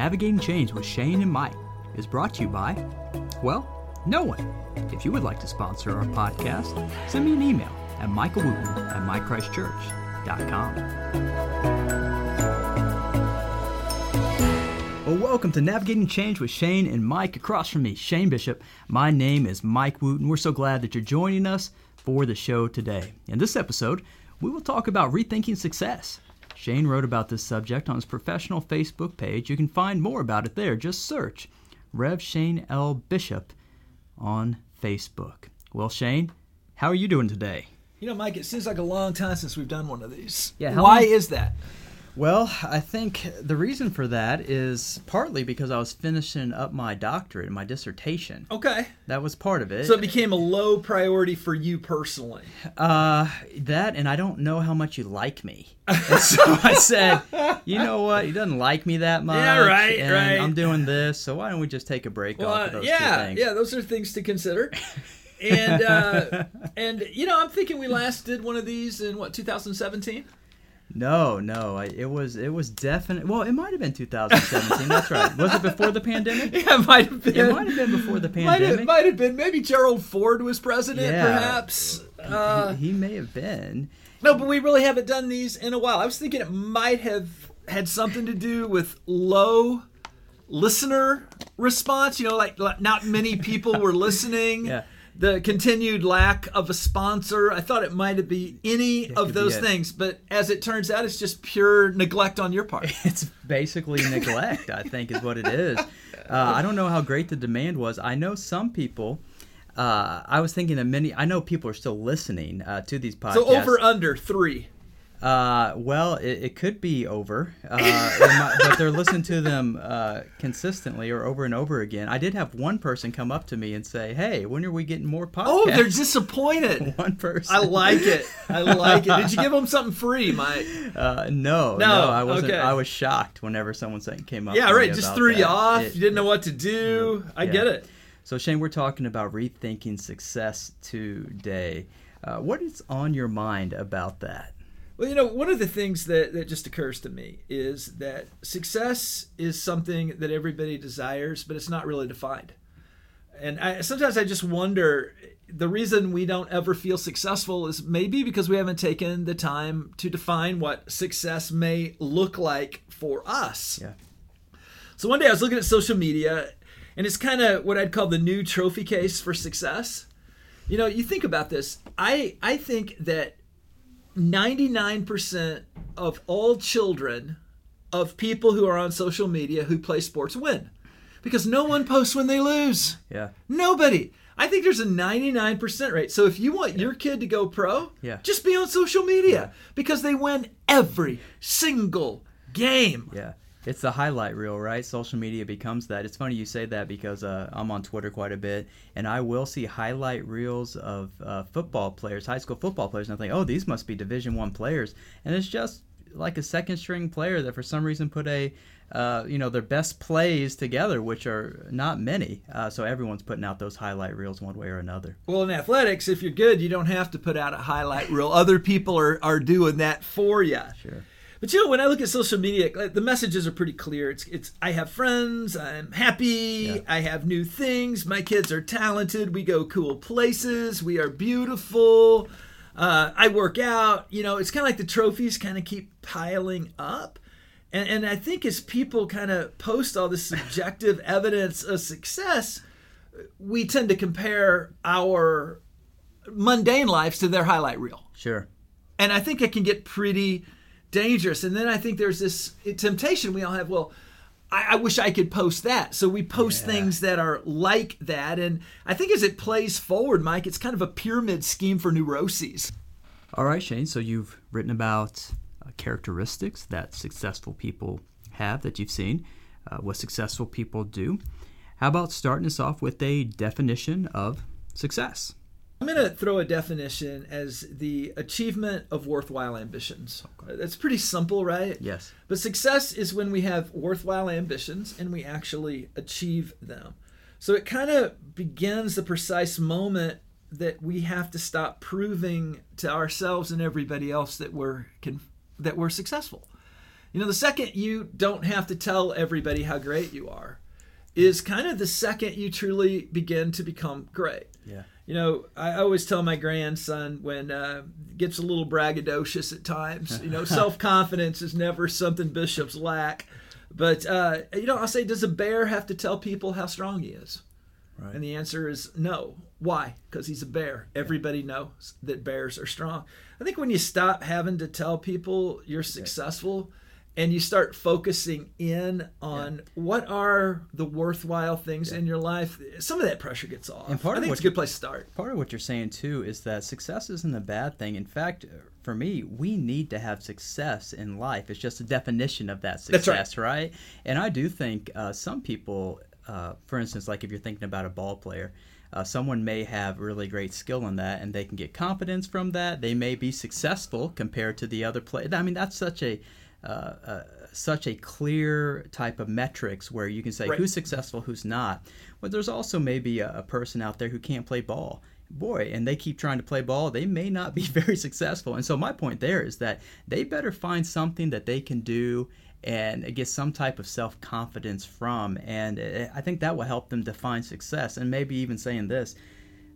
Navigating Change with Shane and Mike is brought to you by, well, no one. If you would like to sponsor our podcast, send me an email at michaelwooten at mychristchurch.com. Well, welcome to Navigating Change with Shane and Mike. Across from me, Shane Bishop. My name is Mike Wooten. We're so glad that you're joining us for the show today. In this episode, we will talk about rethinking success. Shane wrote about this subject on his professional Facebook page. You can find more about it there. Just search Rev Shane L. Bishop on Facebook. Well, Shane, how are you doing today? You know, Mike, it seems like a long time since we've done one of these. Yeah, Why is that? Well, I think the reason for that is partly because I was finishing up my doctorate, and my dissertation. Okay. That was part of it. So it became a low priority for you personally. Uh, that, and I don't know how much you like me. And so I said, you know what? He doesn't like me that much. Yeah, right, and right. I'm doing this, so why don't we just take a break off of Well, those two yeah, things? yeah, those are things to consider. and uh, and you know, I'm thinking we last did one of these in what 2017. No, no, I, it was it was definite. Well, it might have been 2017. that's right. Was it before the pandemic? Yeah, it might have been. It might have been before the Might have, might have been. Maybe Gerald Ford was president, Yeah. perhaps. Uh, he, he may have been. no, but we really haven't done these in a while. I was thinking it might have had something to do with low listener response. You know, like, like not many people were listening. Yeah. The continued lack of a sponsor. I thought it might be any of those things, but as it turns out, it's just pure neglect on your part. It's basically neglect, I think, is what it is. Uh, I don't know how great the demand was. I know some people. Uh, I was thinking that many. I know people are still listening uh, to these podcasts. So over under three. Uh, well, it, it could be over, uh, might- but they're listening to them uh, consistently or over and over again. I did have one person come up to me and say, "Hey, when are we getting more podcasts?" Oh, they're disappointed. one person. I like it. I like it. Did you give them something free, Mike? Uh, no, no, No, I wasn't. okay. I was shocked whenever someone came up. Yeah, to me right. Just threw you off. It- you didn't know what to do. I get it. So Shane, we're talking about rethinking success today. Uh, what is on your mind about that? Well, you know, one of the things that, that just occurs to me is that success is something that everybody desires, but it's not really defined. And I, sometimes I just wonder the reason we don't ever feel successful is maybe because we haven't taken the time to define what success may look like for us. Yeah. So one day I was looking at social media, and it's kind of what I'd call the new trophy case for success. You know, you think about this. I I think that 99% of all children of people who are on social media who play sports win. Because no one posts when they lose. Yeah. Nobody. I think there's a 99% rate. So if you want your kid to go pro, Yeah. just be on social media because they win every single game. Yeah. It's the highlight reel, right? Social media becomes that. It's funny you say that because uh, I'm on Twitter quite a bit, and I will see highlight reels of uh, football players, high school football players, and I think, oh, these must be Division One players, and it's just like a second string player that for some reason put a, uh, you know, their best plays together, which are not many. Uh, so everyone's putting out those highlight reels one way or another. Well, in athletics, if you're good, you don't have to put out a highlight reel. Other people are, are doing that for you. Sure. But you know, when I look at social media, like, the messages are pretty clear. It's it's I have friends, I'm happy, Yeah. I have new things, my kids are talented, we go cool places, we are beautiful. Uh, I work out. You know, it's kind of like the trophies kind of keep piling up. And, and I think as people kind of post all this subjective evidence of success, we tend to compare our mundane lives to their highlight reel Sure. and I think it can get pretty dangerous. And then I think there's this temptation we all have. Well, I, I wish I could post that. So we post Yeah. things that are like that. And I think as it plays forward, Mike, it's kind of a pyramid scheme for neuroses. All right, Shane. So you've written about uh, characteristics that successful people have that you've seen, uh, what successful people do. How about starting us off with a definition of success? I'm going to throw a definition as the achievement of worthwhile ambitions. That's pretty simple, right? Yes. But success is when we have worthwhile ambitions and we actually achieve them. So it kind of begins the precise moment that we have to stop proving to ourselves and everybody else that we're can, that we're successful. You know, the second you don't have to tell everybody how great you are is kind of the second you truly begin to become great. Yeah. You know, I always tell my grandson when uh, gets a little braggadocious at times. You know, self confidence is never something bishops lack. But uh, you know, I'll say, does a bear have to tell people how strong he is? Right. And the answer is no. Why? Because he's a bear. Everybody knows that bears are strong. I think when you stop having to tell people you're successful and you start focusing in on yeah. what are the worthwhile things yeah. in your life, some of that pressure gets off. And part I think it's a good place to start. Part of what you're saying too is that success isn't a bad thing. In fact, for me, we need to have success in life. It's just a definition of that success, right. right. And I do think uh, some people, uh, for instance, like if you're thinking about a ball player, uh, someone may have really great skill in that, and they can get confidence from that. They may be successful compared to the other player. I mean, that's such a uh, uh, such a clear type of metrics where you can say right. who's successful, who's not. But there's also maybe a, a, person out there who can't play ball. Boy, and they keep trying to play ball, they may not be very successful. And so my point there is that they better find something that they can do and get some type of self confidence from. And uh, I think that will help them define success. And maybe even saying this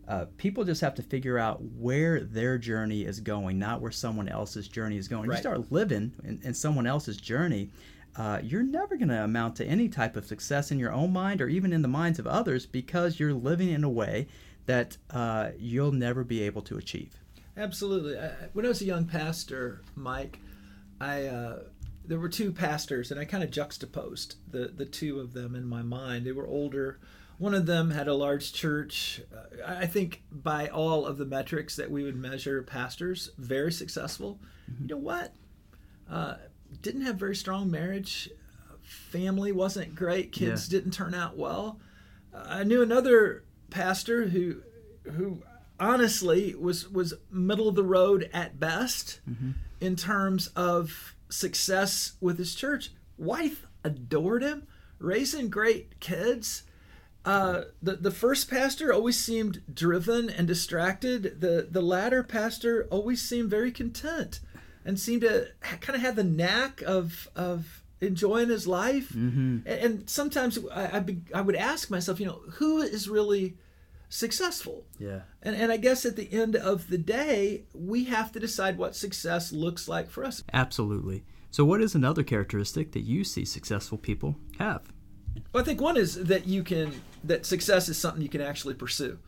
uh, people just have to figure out where their journey is going, not where someone else's journey is going. Right. You start living in, in someone else's journey, uh, you're never going to amount to any type of success in your own mind or even in the minds of others because you're living in a way that uh, you'll never be able to achieve. Absolutely. I, when I was a young pastor, Mike, I uh, there were two pastors, and I kind of juxtaposed the the two of them in my mind. They were older one of them had a large church. Uh, I think by all of the metrics that we would measure pastors, very successful. Mm-hmm. You know what? Uh, didn't have very strong marriage. Family wasn't great. Kids yeah. didn't turn out well. Uh, I knew another pastor who, who honestly was was middle of the road at best mm-hmm. in terms of success with his church. Wife adored him, raising great kids uh, the the first pastor always seemed driven and distracted. The the latter pastor always seemed very content, and seemed to kind of have the knack of of enjoying his life. Mm-hmm. And, and, sometimes I I, be, I would ask myself, you know, who is really successful? Yeah. And and I guess at the end of the day, we have to decide what success looks like for us. Absolutely. So, what is another characteristic that you see successful people have? Well, I think one is that you can that success is something you can actually pursue.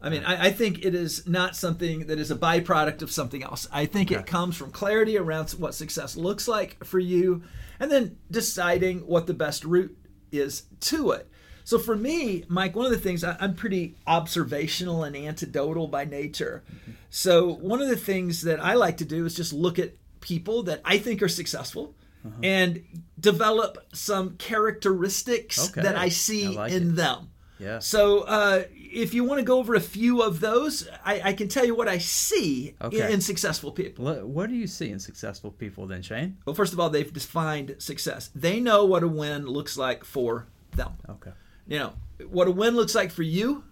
I mean, I, I, think it is not something that is a byproduct of something else. I think it comes from clarity around what success looks like for you, and then deciding what the best route is to it. So for me, Mike, one of the things I, am pretty observational and anecdotal by nature. Mm-hmm. So one of the things that I like to do is just look at people that I think are successful uh-huh. and develop some characteristics okay. that I see I like in it. them. Yeah. So uh, if you want to go over a few of those, I, I can tell you what I see okay. in, in, successful people. What do you see in successful people then, Shane? Well, first of all, they've defined success. They know what a win looks like for them. Okay. You know, what a win looks like for you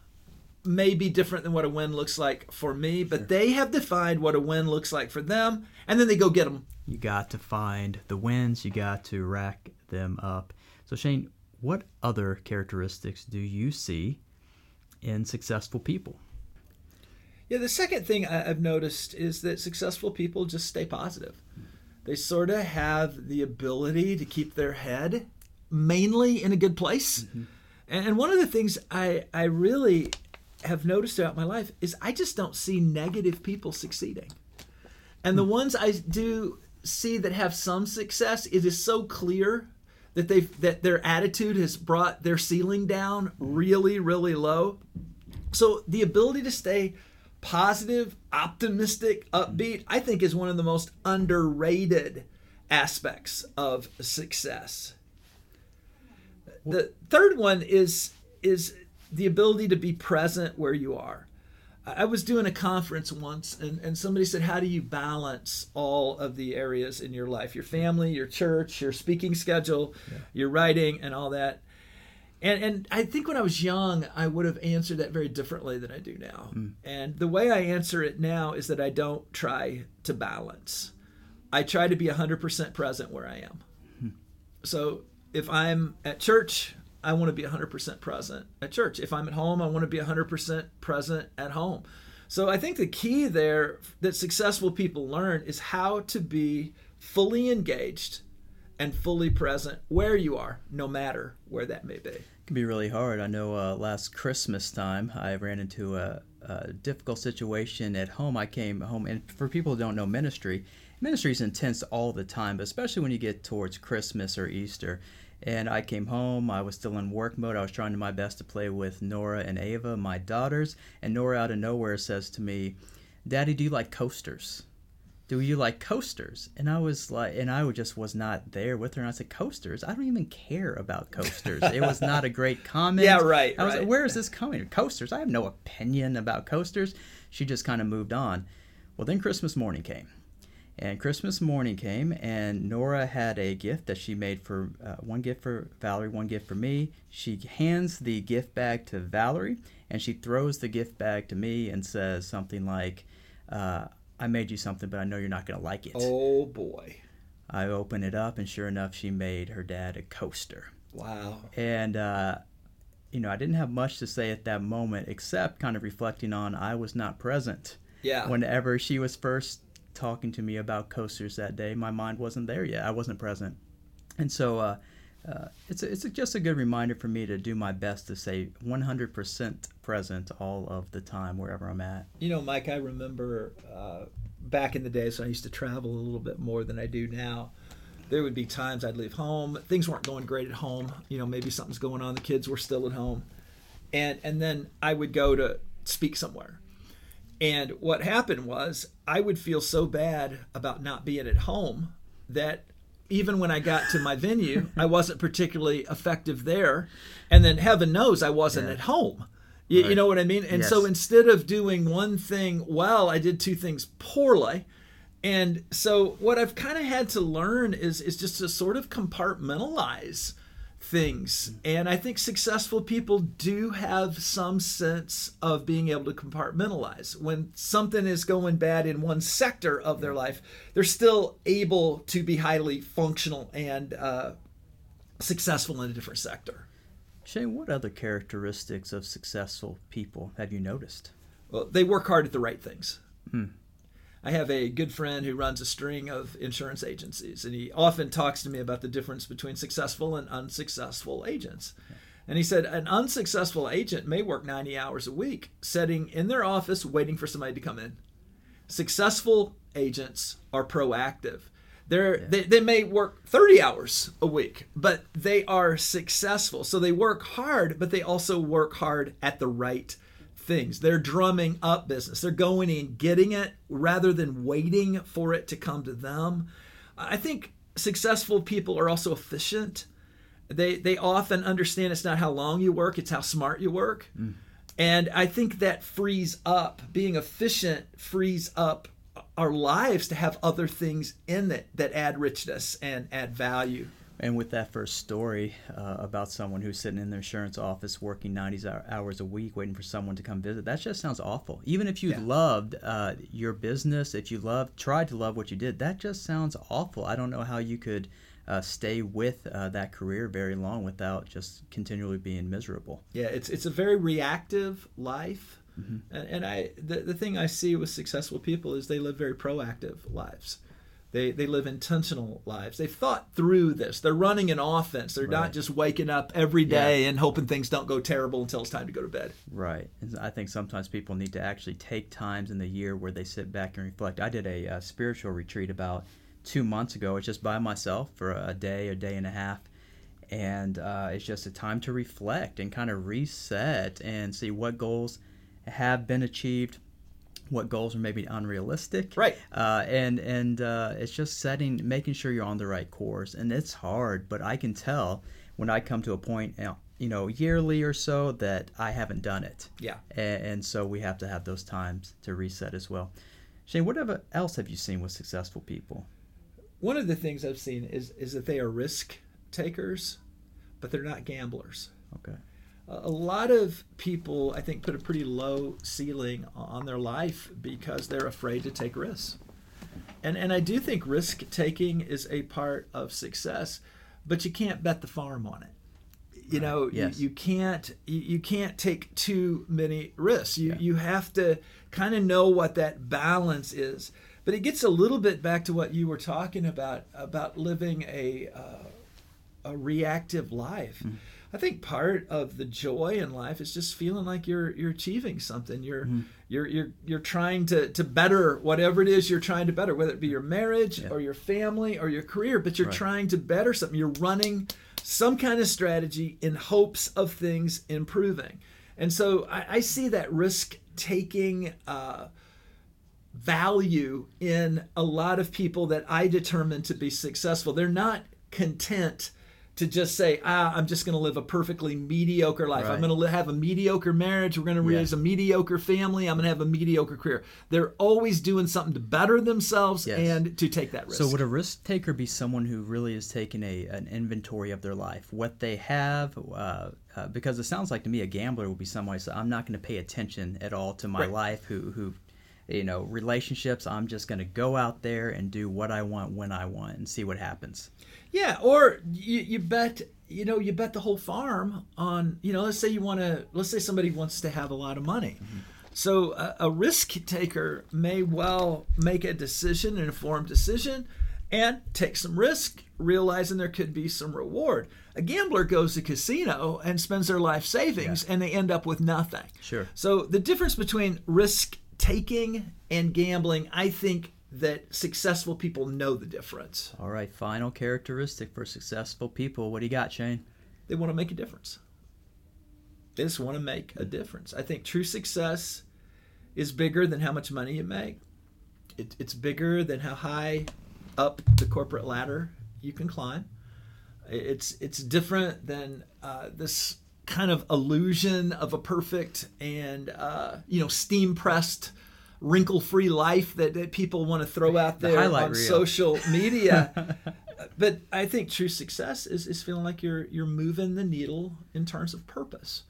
may be different than what a win looks like for me, but sure. they have defined what a win looks like for them, and then they go get them. You got to find the wins, you got to rack them up. So, Shane, what other characteristics do you see in successful people? Yeah, the second thing I've noticed is that successful people just stay positive. They sort of have the ability to keep their head mainly in a good place. Mm-hmm. And one of the things I, I really have noticed throughout my life is I just don't see negative people succeeding. And the hmm. ones I do see that have some success, it is so clear that they that their attitude has brought their ceiling down really really low. So the ability to stay positive, optimistic, upbeat, I think is one of the most underrated aspects of success. The third one is is the ability to be present where you are. I was doing a conference once, and, and somebody said, How do you balance all of the areas in your life? Your family, your church, your speaking schedule, yeah. your writing, and all that. And, and I think when I was young, I would have answered that very differently than I do now. Mm. And the way I answer it now is that I don't try to balance. I try to be 100% present where I am. So if I'm at church, I want to be 100% present at church. If I'm at home, I want to be 100% present at home. So I think the key there that successful people learn is how to be fully engaged and fully present where you are, no matter where that may be. It can be really hard. I know uh, last Christmas time I ran into a, a, difficult situation at home. I came home, and for people who don't know ministry, ministry is intense all the time, but especially when you get towards Christmas or Easter. And I came home. I was still in work mode. I was trying my best to play with Nora and Ava, my daughters. And Nora, out of nowhere, says to me, "Daddy, do you like coasters?" do you like coasters? And I was like, and I just was not there with her. And I said, coasters? I don't even care about coasters. it was not a great comment. Yeah, right. I was right. like, where is this coming? Coasters? I have no opinion about coasters. She just kind of moved on. Well, then Christmas morning came. And Christmas morning came, and Nora had a gift that she made for uh, one gift for Valerie, one gift for me. She hands the gift bag to Valerie, and she throws the gift bag to me and says something like, uh, I made you something, but I know you're not going to like it. Oh, boy. I open it up, and sure enough, she made her dad a coaster. Wow. And, uh, you know, I didn't have much to say at that moment except kind of reflecting on I was not present. Yeah. Whenever she was first talking to me about coasters that day, my mind wasn't there yet. I wasn't present. And so, uh, uh, it's a, it's a, just a good reminder for me to do my best to say 100% present all of the time wherever I'm at. You know, Mike, I remember uh, back in the days when I used to travel a little bit more than I do now. There would be times I'd leave home. Things weren't going great at home. You know, maybe something's going on. The kids were still at home, and and then I would go to speak somewhere. And what happened was I would feel so bad about not being at home that even when I got to my venue, I wasn't particularly effective there. And then heaven knows I wasn't yeah. at home. You, right. you, know what I mean? And yes. so instead of doing one thing well, I did two things poorly. And so what I've kind of had to learn is is just to sort of compartmentalize things. And I think successful people do have some sense of being able to compartmentalize. When something is going bad in one sector of their life, they're still able to be highly functional and uh, successful in a different sector. Shane, what other characteristics of successful people have you noticed? Well, they work hard at the right things. Hmm. I have a good friend who runs a string of insurance agencies, and he often talks to me about the difference between successful and unsuccessful agents. And he said an unsuccessful agent may work 90 hours a week, sitting in their office waiting for somebody to come in. Successful agents are proactive. They're, yeah. they, they may work 30 hours a week, but they are successful. So they work hard, but they also work hard at the right things. They're drumming up business. They're going and getting it rather than waiting for it to come to them. I think successful people are also efficient. They they often understand it's not how long you work, it's how smart you work. Mm. And I think that frees up being efficient frees up our lives to have other things in it that add richness and add value. And with that first story uh, about someone who's sitting in their insurance office working 90 hours a week waiting for someone to come visit, that just sounds awful. Even if you yeah. loved uh, your business, if you loved, tried to love what you did, that just sounds awful. I don't know how you could uh, stay with uh, that career very long without just continually being miserable. Yeah, it's it's a very reactive life. Mm-hmm. And, and I the, the thing I see with successful people is they live very proactive lives. They, they live intentional lives. They've thought through this. They're running an offense. They're right. not just waking up every day yeah. and hoping things don't go terrible until it's time to go to bed. Right. And I think sometimes people need to actually take times in the year where they sit back and reflect. I did a, a spiritual retreat about two months ago. It's just by myself for a day, a day and a half. And uh, it's just a time to reflect and kind of reset and see what goals have been achieved, what goals are maybe unrealistic. Right. Uh, and and uh, it's just setting making sure you're on the right course and it's hard but i can tell when i come to a point you know yearly or so that i haven't done it. Yeah. And, and so we have to have those times to reset as well. Shane whatever else have you seen with successful people? One of the things i've seen is is that they are risk takers but they're not gamblers. Okay a lot of people, I think, put a pretty low ceiling on their life because they're afraid to take risks. And, and I do think risk taking is a part of success. but you can't bet the farm on it. You know, Yes. you, you can't you, you can't take too many risks. You Yeah. you have to kind of know what that balance is. But it gets a little bit back to what you were talking about about living a uh, a reactive life. Mm-hmm. I think part of the joy in life is just feeling like you're you're achieving something. You're Mm-hmm. you're you're you're trying to to better whatever it is you're trying to better, whether it be your marriage Yeah. or your family or your career, but you're Right. trying to better something. You're running some kind of strategy in hopes of things improving. And so I, I see that risk taking uh, value in a lot of people that I determine to be successful. They're not content to just say, ah, I'm just going to live a perfectly mediocre life. I'm going to have a mediocre marriage. We're going to Yeah. raise a mediocre family. I'm going to have a mediocre career. They're always doing something to better themselves Yes. and to take that risk. So would a risk taker be someone who really is taking a an inventory of their life, what they have? Uh, uh, because it sounds like to me a gambler would be someone who says, "I'm not going to pay attention at all to my Right. life." Who who, you know, relationships. I'm just going to go out there and do what I want when I want and see what happens. Yeah, or you, you bet you know you bet the whole farm on you know let's say you want to let's say somebody wants to have a lot of money. Mm-hmm. So a, a risk taker may well make a decision, an informed decision, and take some risk, realizing there could be some reward. A gambler goes to casino and spends their life savings, and they end up with nothing. Sure. So the difference between risk taking and gambling, I think that successful people know the difference. All right, final characteristic for successful people. What do you got, Shane? They want to make a difference. They just want to make a difference. I think true success is bigger than how much money you make. It, it's bigger than how high up the corporate ladder you can climb. It's it's different than uh, this kind of illusion of a perfect and uh, you know steam pressed wrinkle free life that, that people want to throw out The there highlight on reel. social media but I think true success is, is feeling like you're you're moving the needle in terms of purpose.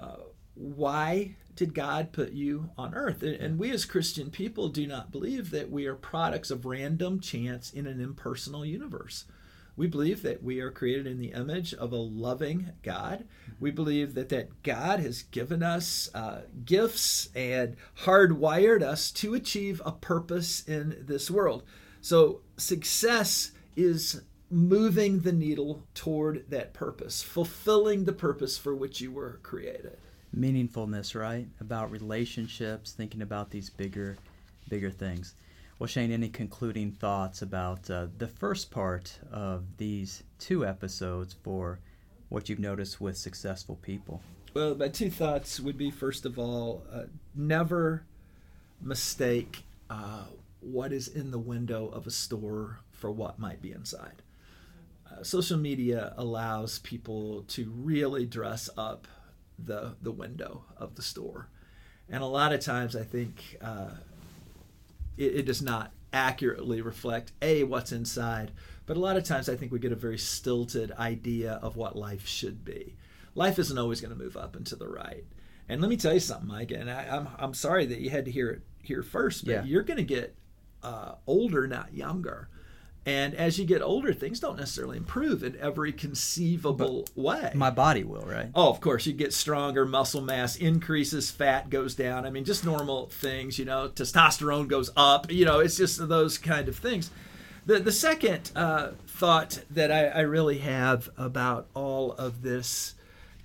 Uh, why did God put you on earth? And, and we as Christian people do not believe that we are products of random chance in an impersonal universe. We believe that we are created in the image of a loving God. We believe that that God has given us uh, gifts and hardwired us to achieve a purpose in this world. So success is moving the needle toward that purpose, fulfilling the purpose for which you were created. meaningfulness, right? About relationships, thinking about these bigger, bigger things. Well, Shane, any concluding thoughts about uh, the first part of these two episodes for what you've noticed with successful people? Well, my two thoughts would be first of all, uh, never mistake uh, what is in the window of a store for what might be inside. Uh, social media allows people to really dress up the the window of the store, and a lot of times I think uh, it, it does not accurately reflect a what's inside, but a lot of times I think we get a very stilted idea of what life should be. Life isn't always going to move up and to the right. And let me tell you something, Mike. And I, I'm I'm sorry that you had to hear it here first, but Yeah. you're going to get uh, older, not younger. And as you get older, things don't necessarily improve in every conceivable way. My body will, right? Oh, of course, you get stronger, muscle mass increases, fat goes down. I mean, just normal things, you know, testosterone goes up, you know, it's just those kind of things. The, the second uh, thought that I, I really have about all of this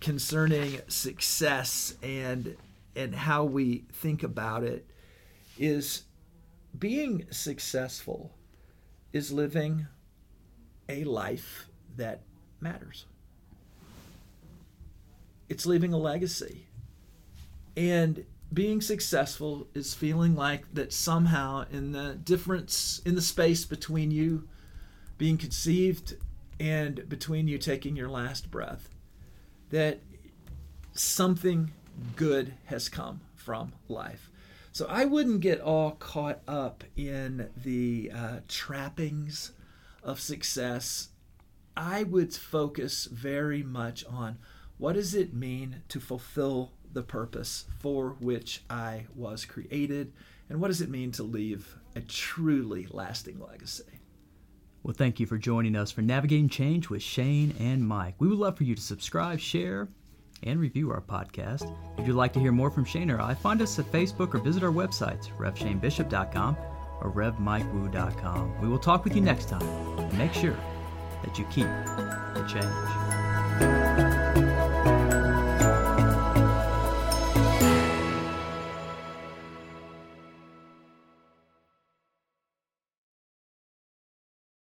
concerning success and and how we think about it is being successful is living a life that matters it's leaving a legacy. And being successful is feeling like that somehow in the difference in the space between you being conceived and between you taking your last breath, that something good has come from life. So I wouldn't get all caught up in the uh, trappings of success. I would focus very much on what does it mean to fulfill the purpose for which I was created, and what does it mean to leave a truly lasting legacy? Well, thank you for joining us for Navigating Change with Shane and Mike. We would love for you to subscribe, share, and review our podcast. If you'd like to hear more from Shane or I, find us at Facebook or visit our websites, revshanebishop.com or revmikewu.com. We will talk with you next time and make sure that you keep the change.